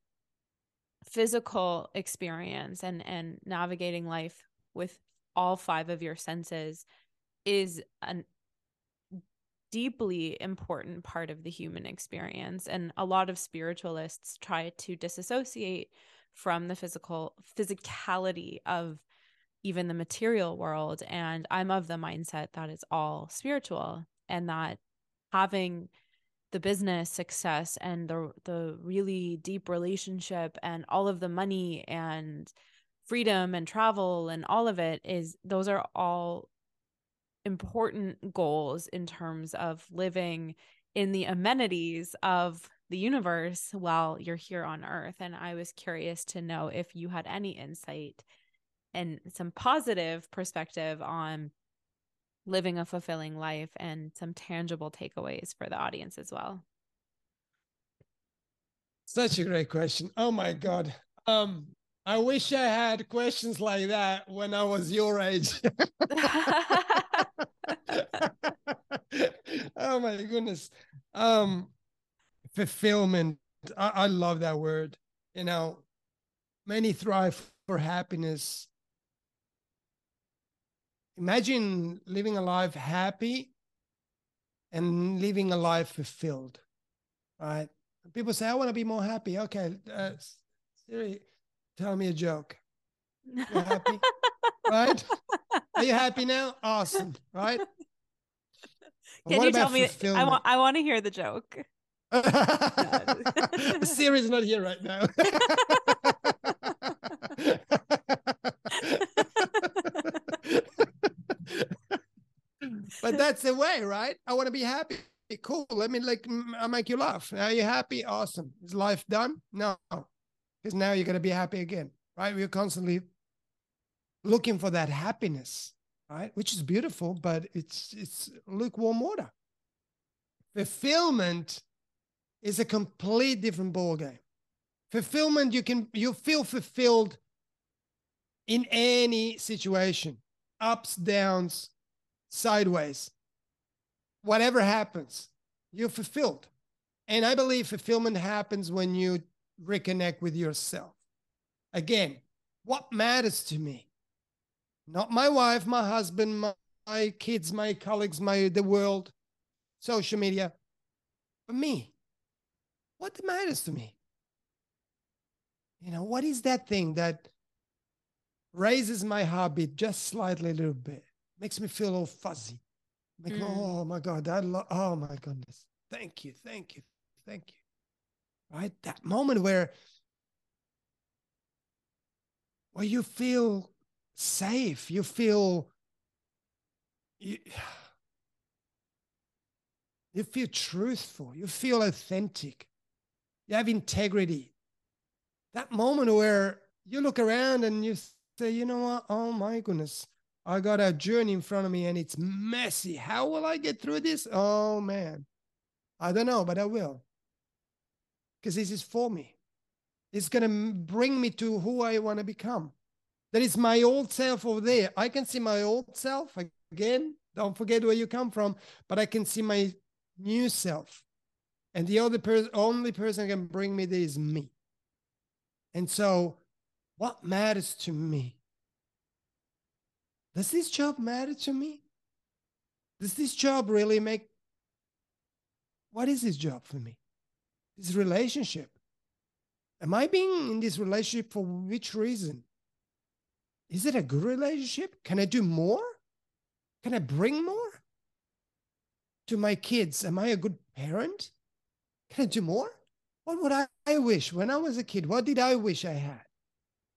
physical experience and and navigating life with all five of your senses is a deeply important part of the human experience and a lot of spiritualists try to disassociate from the physical physicality of even the material world. And I'm of the mindset that it's all spiritual and that having the business success and the the really deep relationship and all of the money and freedom and travel and all of it is those are all important goals in terms of living in the amenities of the universe while you're here on earth and i was curious to know if you had any insight and some positive perspective on living a fulfilling life and some tangible takeaways for the audience as well. Such a great question. Oh my god. Um i wish i had questions like that when i was your age oh my goodness um fulfillment I, I love that word you know many thrive for happiness imagine living a life happy and living a life fulfilled, right? People say, I want to be more happy. Okay, uh, Siri, tell me a joke. You happy? right? Are you happy now? Awesome, right? Can you tell me? I want. I want to hear the joke. Siri's not here right now but that's the way, right? I want to be happy. Cool. Let me like I'll make you laugh. Are you happy? Awesome. Is life done? No. Because now you're gonna be happy again. Right? We're constantly looking for that happiness, right? Which is beautiful, but it's it's lukewarm water. Fulfillment is a complete different ball game. Fulfillment, you can you feel fulfilled in any situation, ups, downs, sideways. Whatever happens, you're fulfilled. And I believe fulfillment happens when you reconnect with yourself. Again, what matters to me? Not my wife, my husband, my, my kids, my colleagues, my the world, social media, but me. What matters to me? You know, what is that thing that raises my heartbeat just slightly a little bit? makes me feel all fuzzy. Make, mm. oh my God, I love, oh my goodness. Thank you, thank you, thank you. Right? That moment where where you feel safe, you feel you, you feel truthful, you feel authentic, you have integrity. That moment where you look around and you say, you know what? Oh my goodness. I got a journey in front of me and it's messy. How will I get through this? Oh man. I don't know, but I will. Because this is for me. It's going to bring me to who I want to become. That is my old self over there. I can see my old self again. Don't forget where you come from, but I can see my new self. And the other person, only person can bring me there is me. And so, what matters to me does this job matter to me? Does this job really make what is this job for me? This relationship. Am I being in this relationship for which reason? Is it a good relationship? Can I do more? Can I bring more to my kids? Am I a good parent? Can I do more? What would I, I wish when I was a kid? What did I wish I had?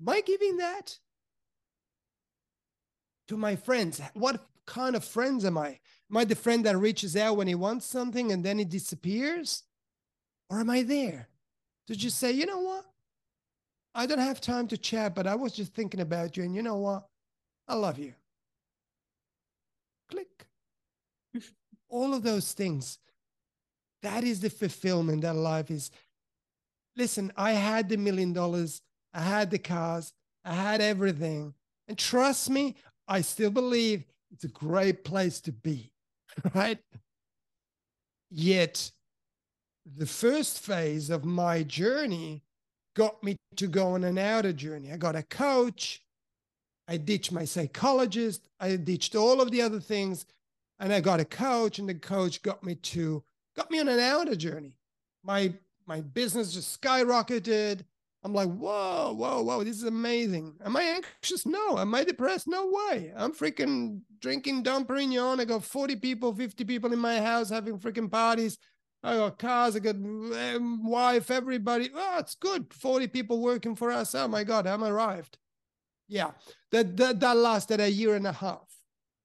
Am I giving that to my friends? What kind of friends am I? Am I the friend that reaches out when he wants something and then he disappears? Or am I there to just say, you know what? I don't have time to chat, but I was just thinking about you. And you know what? I love you. Click. All of those things. That is the fulfillment that life is. Listen, I had the million dollars, I had the cars, I had everything. And trust me, I still believe it's a great place to be, right? Yet, the first phase of my journey got me to go on an outer journey. I got a coach. I ditched my psychologist. I ditched all of the other things, and I got a coach. And the coach got me to got me on an outer journey. My my business just skyrocketed. I'm like, whoa, whoa, whoa, this is amazing. Am I anxious? No. Am I depressed? No way. I'm freaking drinking Dom Perignon. I got 40 people, 50 people in my house having freaking parties. I got cars, I got um, wife, everybody. Oh, it's good. 40 people working for us. Oh my God, I'm arrived. Yeah, that, that, that lasted a year and a half.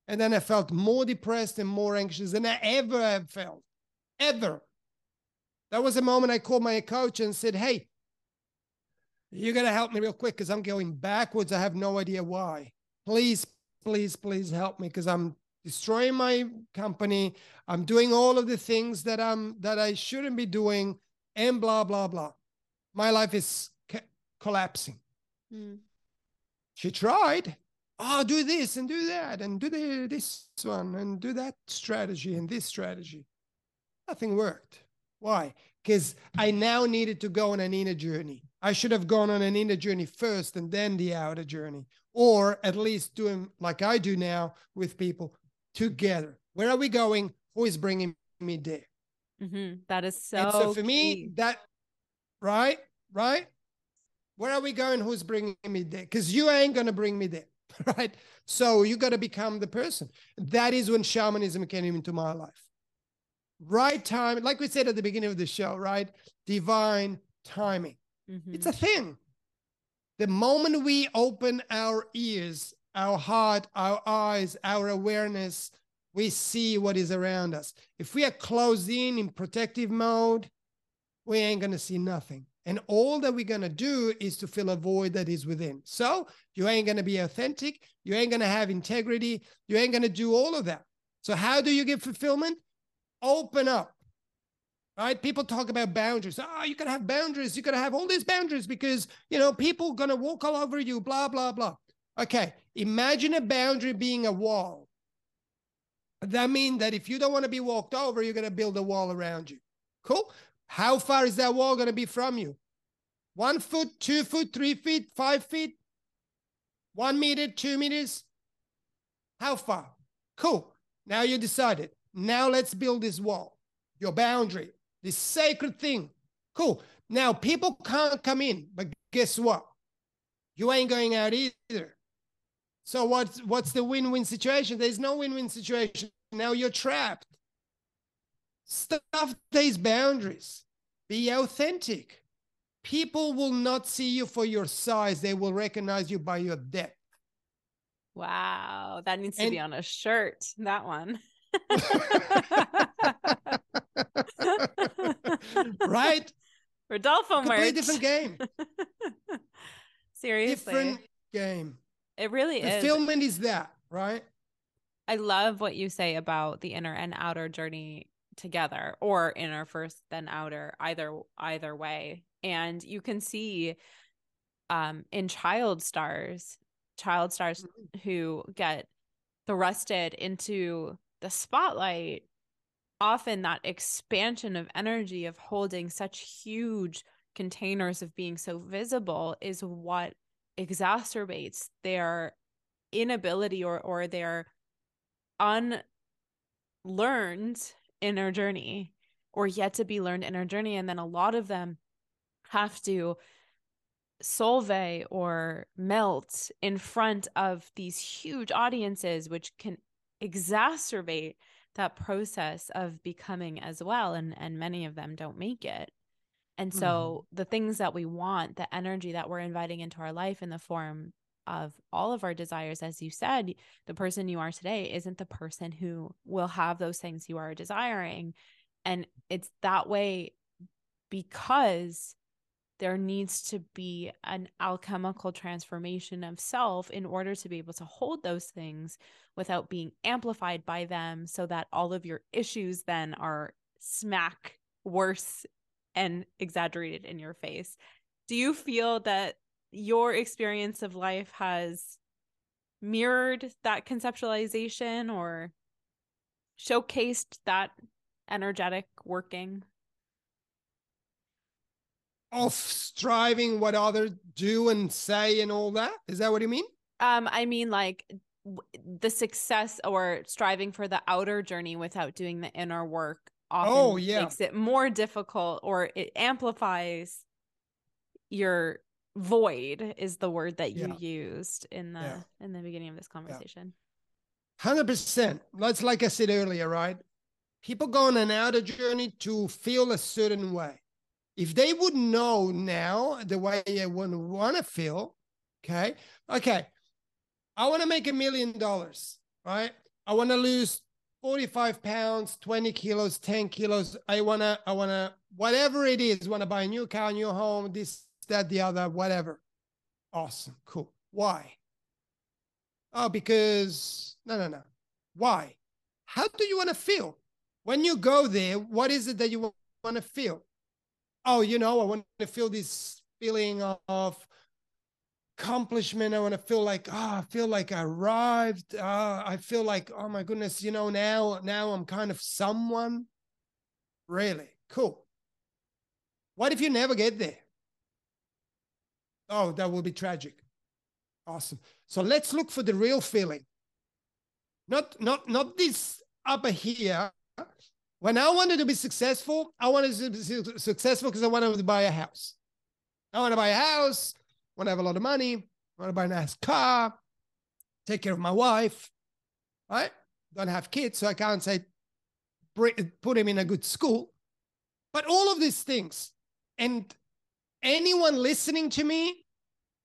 And then I felt more depressed and more anxious than I ever have felt. Ever. That was a moment I called my coach and said, Hey, you got to help me real quick because I'm going backwards. I have no idea why. Please, please, please help me because I'm destroying my company. I'm doing all of the things that I'm that I shouldn't be doing, and blah blah blah. My life is ca- collapsing. Mm. She tried. Oh, do this and do that and do the, this one and do that strategy and this strategy. Nothing worked. Why? Because I now needed to go on an inner journey. I should have gone on an inner journey first and then the outer journey, or at least doing like I do now with people together. Where are we going? Who is bringing me there? Mm-hmm. That is so. And so for key. me, that right, right. Where are we going? Who's bringing me there? Because you ain't gonna bring me there, right? So you got to become the person. That is when shamanism came into my life. Right time, like we said at the beginning of the show, right? Divine timing. Mm-hmm. It's a thing. The moment we open our ears our heart, our eyes, our awareness, we see what is around us. If we are closed in in protective mode, we ain't going to see nothing. And all that we're going to do is to fill a void that is within. So you ain't going to be authentic. You ain't going to have integrity. You ain't going to do all of that. So, how do you get fulfillment? Open up. Right? People talk about boundaries. Oh, you can have boundaries. You to have all these boundaries because, you know, people going to walk all over you, blah, blah, blah. Okay, imagine a boundary being a wall. That means that if you don't want to be walked over, you're going to build a wall around you. Cool. How far is that wall going to be from you? One foot, two foot, three feet, five feet, one meter, two meters. How far? Cool. Now you decided. Now let's build this wall, your boundary, this sacred thing. Cool. Now people can't come in, but guess what? You ain't going out either. So what's what's the win-win situation? There's no win-win situation. Now you're trapped. Stuff these boundaries. Be authentic. People will not see you for your size. They will recognize you by your depth. Wow, that needs to and, be on a shirt. That one. right? Rodolfo Completely merch. different game. Seriously. Different game. It really is. the is. Is that, right? I love what you say about the inner and outer journey together or inner first then outer either either way and you can see um in child stars child stars mm-hmm. who get thrusted into the spotlight often that expansion of energy of holding such huge containers of being so visible is what exacerbates their inability or or their unlearned inner journey or yet to be learned inner journey. And then a lot of them have to solve or melt in front of these huge audiences, which can exacerbate that process of becoming as well. And, and many of them don't make it. And so mm-hmm. the things that we want, the energy that we're inviting into our life in the form of all of our desires, as you said, the person you are today isn't the person who will have those things you are desiring. And it's that way because there needs to be an alchemical transformation of self in order to be able to hold those things without being amplified by them so that all of your issues then are smack worse and exaggerated in your face. Do you feel that your experience of life has mirrored that conceptualization or showcased that energetic working? Of striving what others do and say and all that? Is that what you mean? Um, I mean, like the success or striving for the outer journey without doing the inner work Oh, often oh, yeah. makes it more difficult or it amplifies your void is the word that you yeah. used in the yeah. in the beginning of this conversation. Hundred percent. That's like I said earlier, right? People go on an outer journey to feel a certain way. If they would know now the way they would want to feel, okay, okay, I want to make a million dollars, right? I want to lose 45 pounds, 20 kilos, 10 kilos. I wanna, I wanna, whatever it is, wanna buy a new car, new home, this, that, the other, whatever. Awesome, cool. Why? Oh, because no, no, no. Why? How do you want to feel? When you go there, what is it that you want to feel? Oh, you know, I want to feel this feeling of accomplishment. I want to feel like, oh, I feel like I arrived. Uh, I feel like, oh my goodness, you know, now, now I'm kind of someone. Really cool. What if you never get there? Oh, that will be tragic. Awesome. So let's look for the real feeling. Not, not, not this upper here. When I wanted to be successful, I wanted to be successful because I wanted to buy a house. I want to buy a house want to have a lot of money, want to buy a nice car, take care of my wife, right? Don't have kids, so I can't say put him in a good school. But all of these things, and anyone listening to me,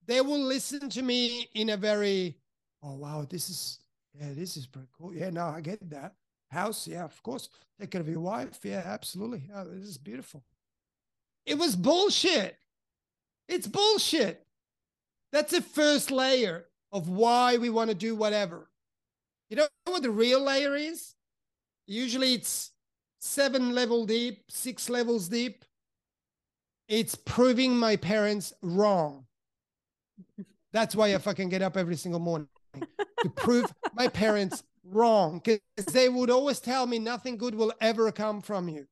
they will listen to me in a very, oh wow, this is yeah, this is pretty cool. Yeah, no, I get that. House, yeah, of course. Take care of your wife. Yeah, absolutely. Oh, this is beautiful. It was bullshit. It's bullshit. That's the first layer of why we want to do whatever. You know what the real layer is? Usually it's seven level deep, six levels deep. It's proving my parents wrong. That's why I fucking get up every single morning to prove my parents wrong because they would always tell me nothing good will ever come from you.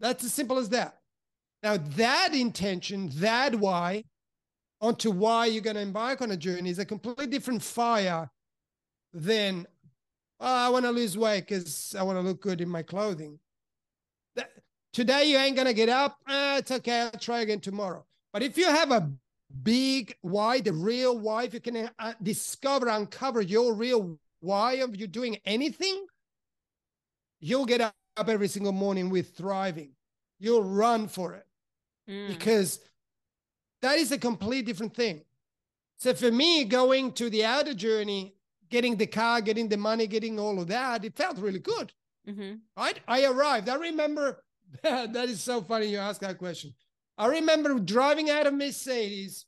That's as simple as that. Now, that intention, that why, onto why you're going to embark on a journey is a completely different fire than oh, I want to lose weight because I want to look good in my clothing. That, today you ain't going to get up. Eh, it's okay. I'll try again tomorrow. But if you have a big why, the real why, if you can uh, discover, uncover your real why of you doing anything, you'll get up every single morning with thriving. You'll run for it mm. because that is a complete different thing. So for me, going to the outer journey, getting the car, getting the money, getting all of that, it felt really good. Mm-hmm. Right? I arrived. I remember that is so funny you ask that question. I remember driving out of Mercedes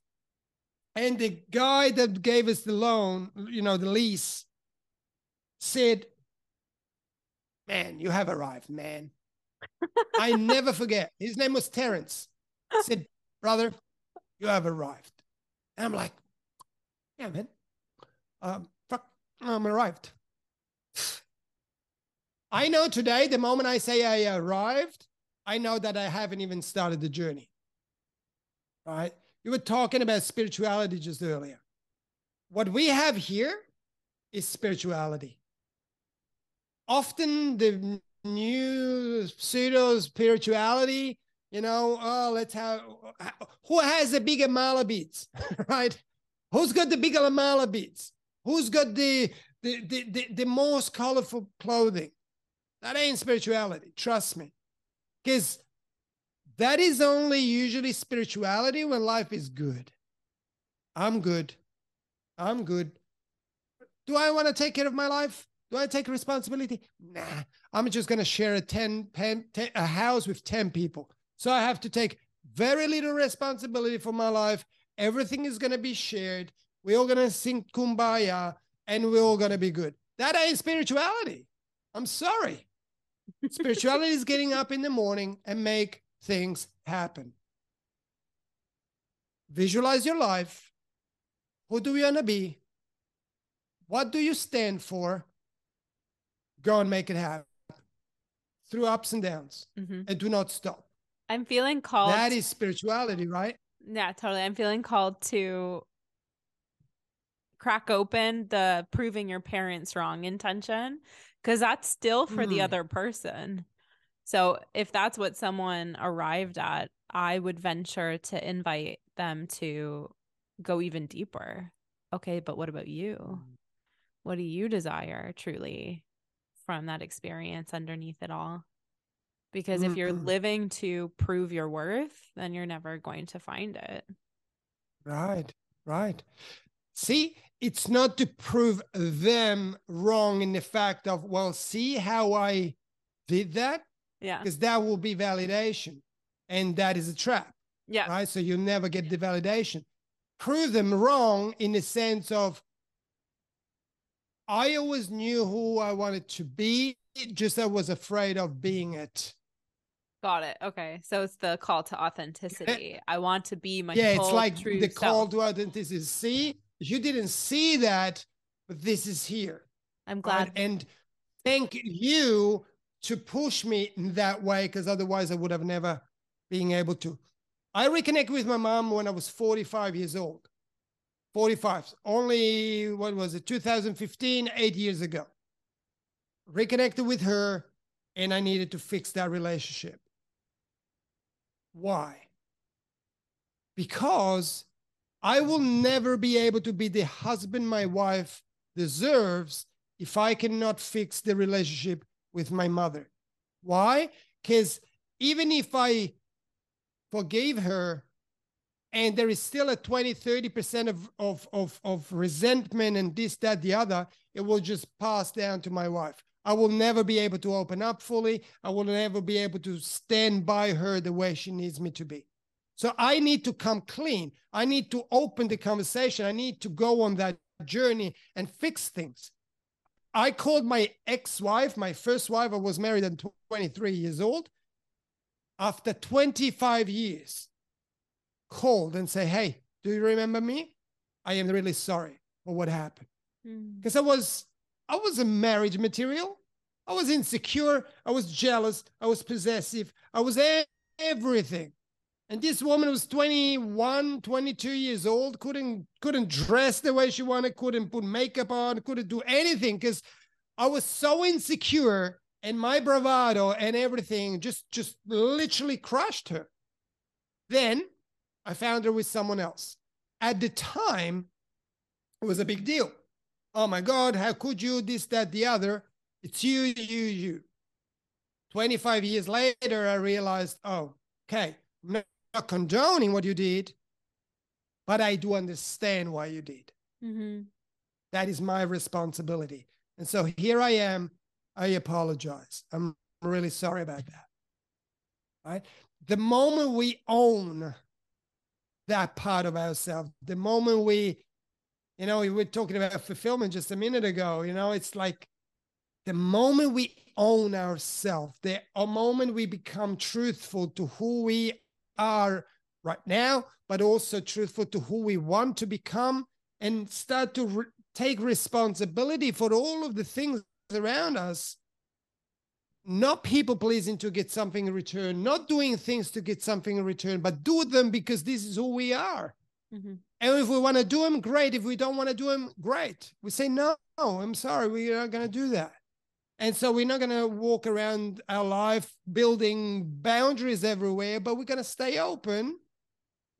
and the guy that gave us the loan, you know, the lease, said, Man, you have arrived, man. I never forget. His name was Terence. said, Brother, you have arrived. And I'm like, yeah, man. Um, fuck, I'm arrived. I know today, the moment I say I arrived, I know that I haven't even started the journey. Right? You were talking about spirituality just earlier. What we have here is spirituality. Often the new pseudo spirituality. You know, oh, let's have who has the bigger mala beads, right? Who's got the bigger mala beads? Who's got the the, the the the most colorful clothing? That ain't spirituality. Trust me, because that is only usually spirituality when life is good. I'm good. I'm good. Do I want to take care of my life? Do I take responsibility? Nah. I'm just going to share a 10, 10, 10, a house with 10 people. So I have to take very little responsibility for my life. Everything is going to be shared. We're all going to sing kumbaya and we're all going to be good. That ain't spirituality. I'm sorry. spirituality is getting up in the morning and make things happen. Visualize your life. Who do you want to be? What do you stand for? Go and make it happen through ups and downs mm-hmm. and do not stop. I'm feeling called. That is spirituality, right? Yeah, totally. I'm feeling called to crack open the proving your parents wrong intention because that's still for mm. the other person. So if that's what someone arrived at, I would venture to invite them to go even deeper. Okay, but what about you? Mm. What do you desire truly from that experience underneath it all? Because mm-hmm. if you're living to prove your worth, then you're never going to find it. Right, right. See, it's not to prove them wrong in the fact of, well, see how I did that? Yeah. Because that will be validation. And that is a trap. Yeah. Right. So you'll never get the validation. Prove them wrong in the sense of, I always knew who I wanted to be, just I was afraid of being it. Got it. Okay. So it's the call to authenticity. I want to be my Yeah, it's like the self. call to authenticity. See, you didn't see that, but this is here. I'm glad. Right? And thank you to push me in that way, because otherwise I would have never been able to. I reconnected with my mom when I was 45 years old. 45, only, what was it, 2015, eight years ago. Reconnected with her, and I needed to fix that relationship. Why? Because I will never be able to be the husband my wife deserves if I cannot fix the relationship with my mother. Why? Because even if I forgave her and there is still a 20 30% of, of, of, of resentment and this that the other it will just pass down to my wife i will never be able to open up fully. I will never be able to stand by her the way she needs me to be. So i need to come clean. I need to open the conversation. I need to go on that journey and fix things. I called my ex-wife my first wife. I was married at 23 years old. After 25 years called and say, Hey, do you remember me? I am really sorry for what happened. Because mm. I was I was a marriage material. I was insecure. I was jealous. I was possessive. I was everything. And this woman was 21, 22 years old, couldn't couldn't dress the way she wanted, couldn't put makeup on, couldn't do anything because I was so insecure and my bravado and everything just just literally crushed her. Then I found her with someone else. At the time, it was a big deal. Oh my God, how could you? This, that, the other. It's you, you, you. 25 years later, I realized, oh, okay, I'm not condoning what you did, but I do understand why you did. Mm-hmm. That is my responsibility. And so here I am. I apologize. I'm really sorry about that. Right? The moment we own that part of ourselves. The moment we, you know, we were talking about fulfillment just a minute ago, you know, it's like the moment we own ourselves, the moment we become truthful to who we are right now, but also truthful to who we want to become and start to re- take responsibility for all of the things around us not people pleasing to get something in return, not doing things to get something in return, but do them because this is who we are. Mm-hmm. And if we want to do them, great. If we don't want to do them, great. We say, no, I'm sorry, we are not going to do that. And so we're not going to walk around our life building boundaries everywhere, but we're going to stay open,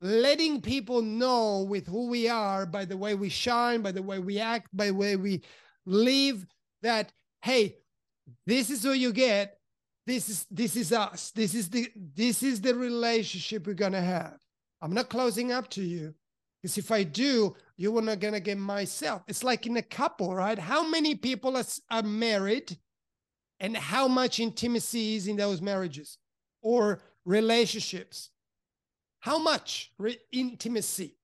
letting people know with who we are by the way we shine, by the way we act, by the way we live that, hey, this is who you get. This is this is us. This is the this is the relationship we're gonna have. I'm not closing up to you. Because if I do, you're not gonna get myself. It's like in a couple, right? How many people are, are married and how much intimacy is in those marriages or relationships. How much re- intimacy?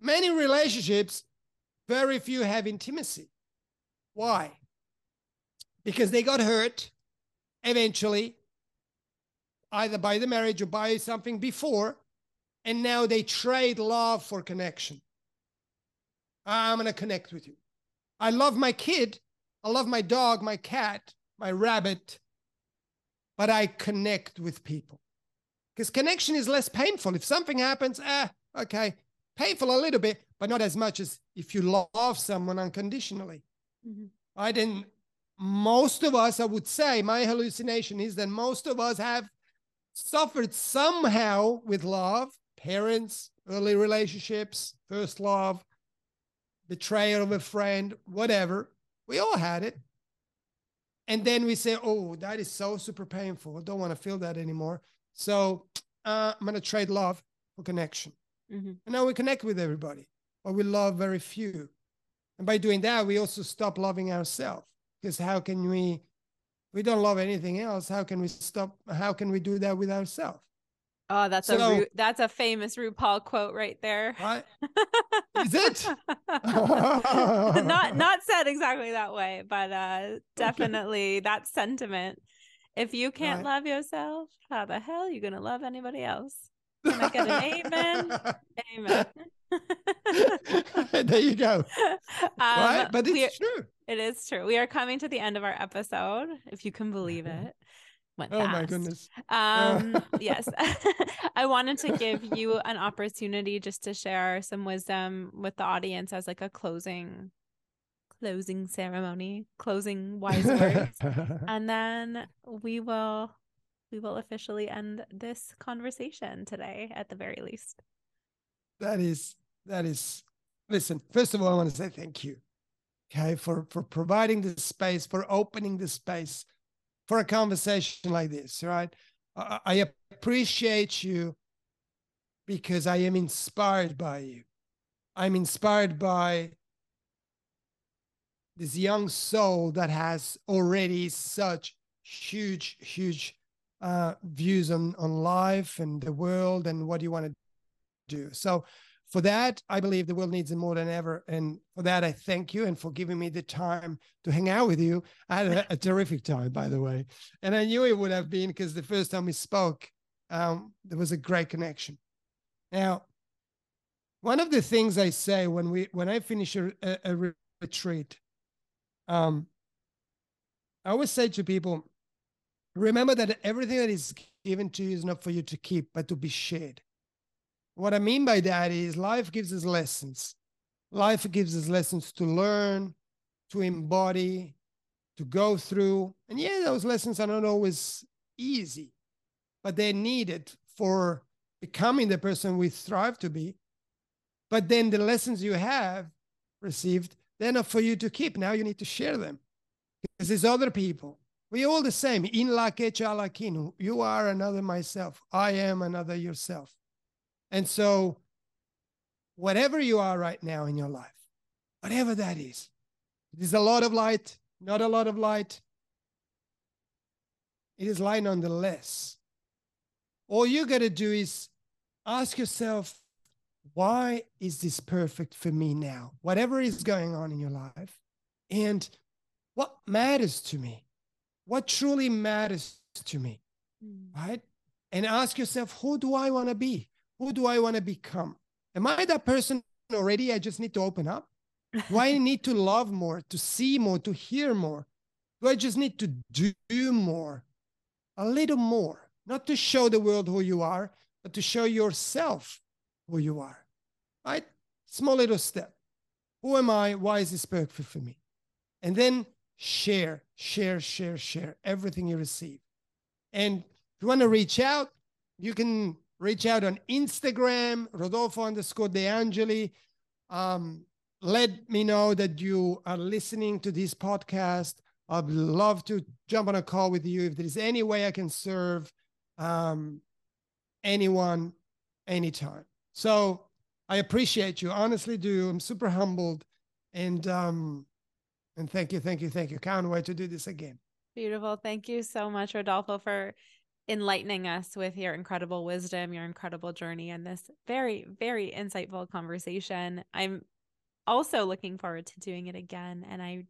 Many relationships, very few have intimacy. Why? Because they got hurt eventually, either by the marriage or by something before, and now they trade love for connection. I'm going to connect with you. I love my kid. I love my dog, my cat, my rabbit, but I connect with people. Because connection is less painful. If something happens, ah, okay, painful a little bit, but not as much as if you love someone unconditionally. Mm-hmm. I didn't. Most of us, I would say, my hallucination is that most of us have suffered somehow with love, parents, early relationships, first love, betrayal of a friend, whatever. We all had it and then we say, "Oh, that is so super painful. I don't want to feel that anymore." So uh, I'm gonna trade love for connection, mm-hmm. and now we connect with everybody, but we love very few. And by doing that, we also stop loving ourselves. Because how can we? We don't love anything else. How can we stop? How can we do that with ourselves? Oh, that's so, a Ru- that's a famous RuPaul quote right there. Is it? not not said exactly that way, but uh definitely okay. that sentiment. If you can't right. love yourself, how the hell are you gonna love anybody else? Can I get an amen? amen. there you go. Um, right? But it's true. It is true. We are coming to the end of our episode, if you can believe it went oh fast. my goodness um yes. I wanted to give you an opportunity just to share some wisdom with the audience as like a closing closing ceremony closing wise words. And then we will we will officially end this conversation today at the very least. That is that is listen first of all i want to say thank you okay for for providing this space for opening the space for a conversation like this, right? I, I appreciate you because I am inspired by you. I'm inspired by this young soul that has already such huge, huge uh, views on, on life and the world and what you want to do. So for that, I believe the world needs it more than ever. And for that, I thank you and for giving me the time to hang out with you. I had a, a terrific time, by the way. And I knew it would have been because the first time we spoke, um, there was a great connection. Now, one of the things I say when we when I finish a, a, retreat, um, I always say to people, remember that everything that is given to you is not for you to keep, but to be shared. What I mean by that is life gives us lessons. Life gives us lessons to learn, to embody, to go through. And yeah, those lessons are not always easy, but they're needed for becoming the person we strive to be. But then the lessons you have received, they're not for you to keep. Now you need to share them because there's other people. We're all the same. In Lak'ech You are another myself. I am another yourself. And so, whatever you are right now in your life, whatever that is, it is a lot of light, not a lot of light. It is light nonetheless. All you got to do is ask yourself, why is this perfect for me now? Whatever is going on in your life. And what matters to me? What truly matters to me? Mm. Right? And ask yourself, who do I want to be? Who do I want to become? Am I that person already? I just need to open up. Do I need to love more, to see more, to hear more? Do I just need to do more? A little more, not to show the world who you are, but to show yourself who you are. Right? Small little step. Who am I? Why is this perfect for me? And then share, share, share, share everything you receive. And if you want to reach out, you can reach out on Instagram, Rodolfo underscore De Angeli. Um, let me know that you are listening to this podcast. I'd love to jump on a call with you if there is any way I can serve um, anyone anytime. So I appreciate you, honestly do. I'm super humbled, and um, and thank you, thank you, thank you. Can't wait to do this again. Beautiful. Thank you so much, Rodolfo, for enlightening us with your incredible wisdom, your incredible journey, and this very, very insightful conversation. I'm also looking forward to doing it again. And I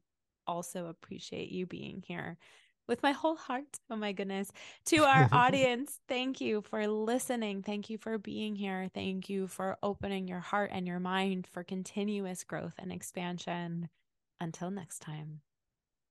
also appreciate you being here with my whole heart. Oh my goodness. To our audience, thank you for listening. Thank you for being here. Thank you for opening your heart and your mind for continuous growth and expansion. Until next time.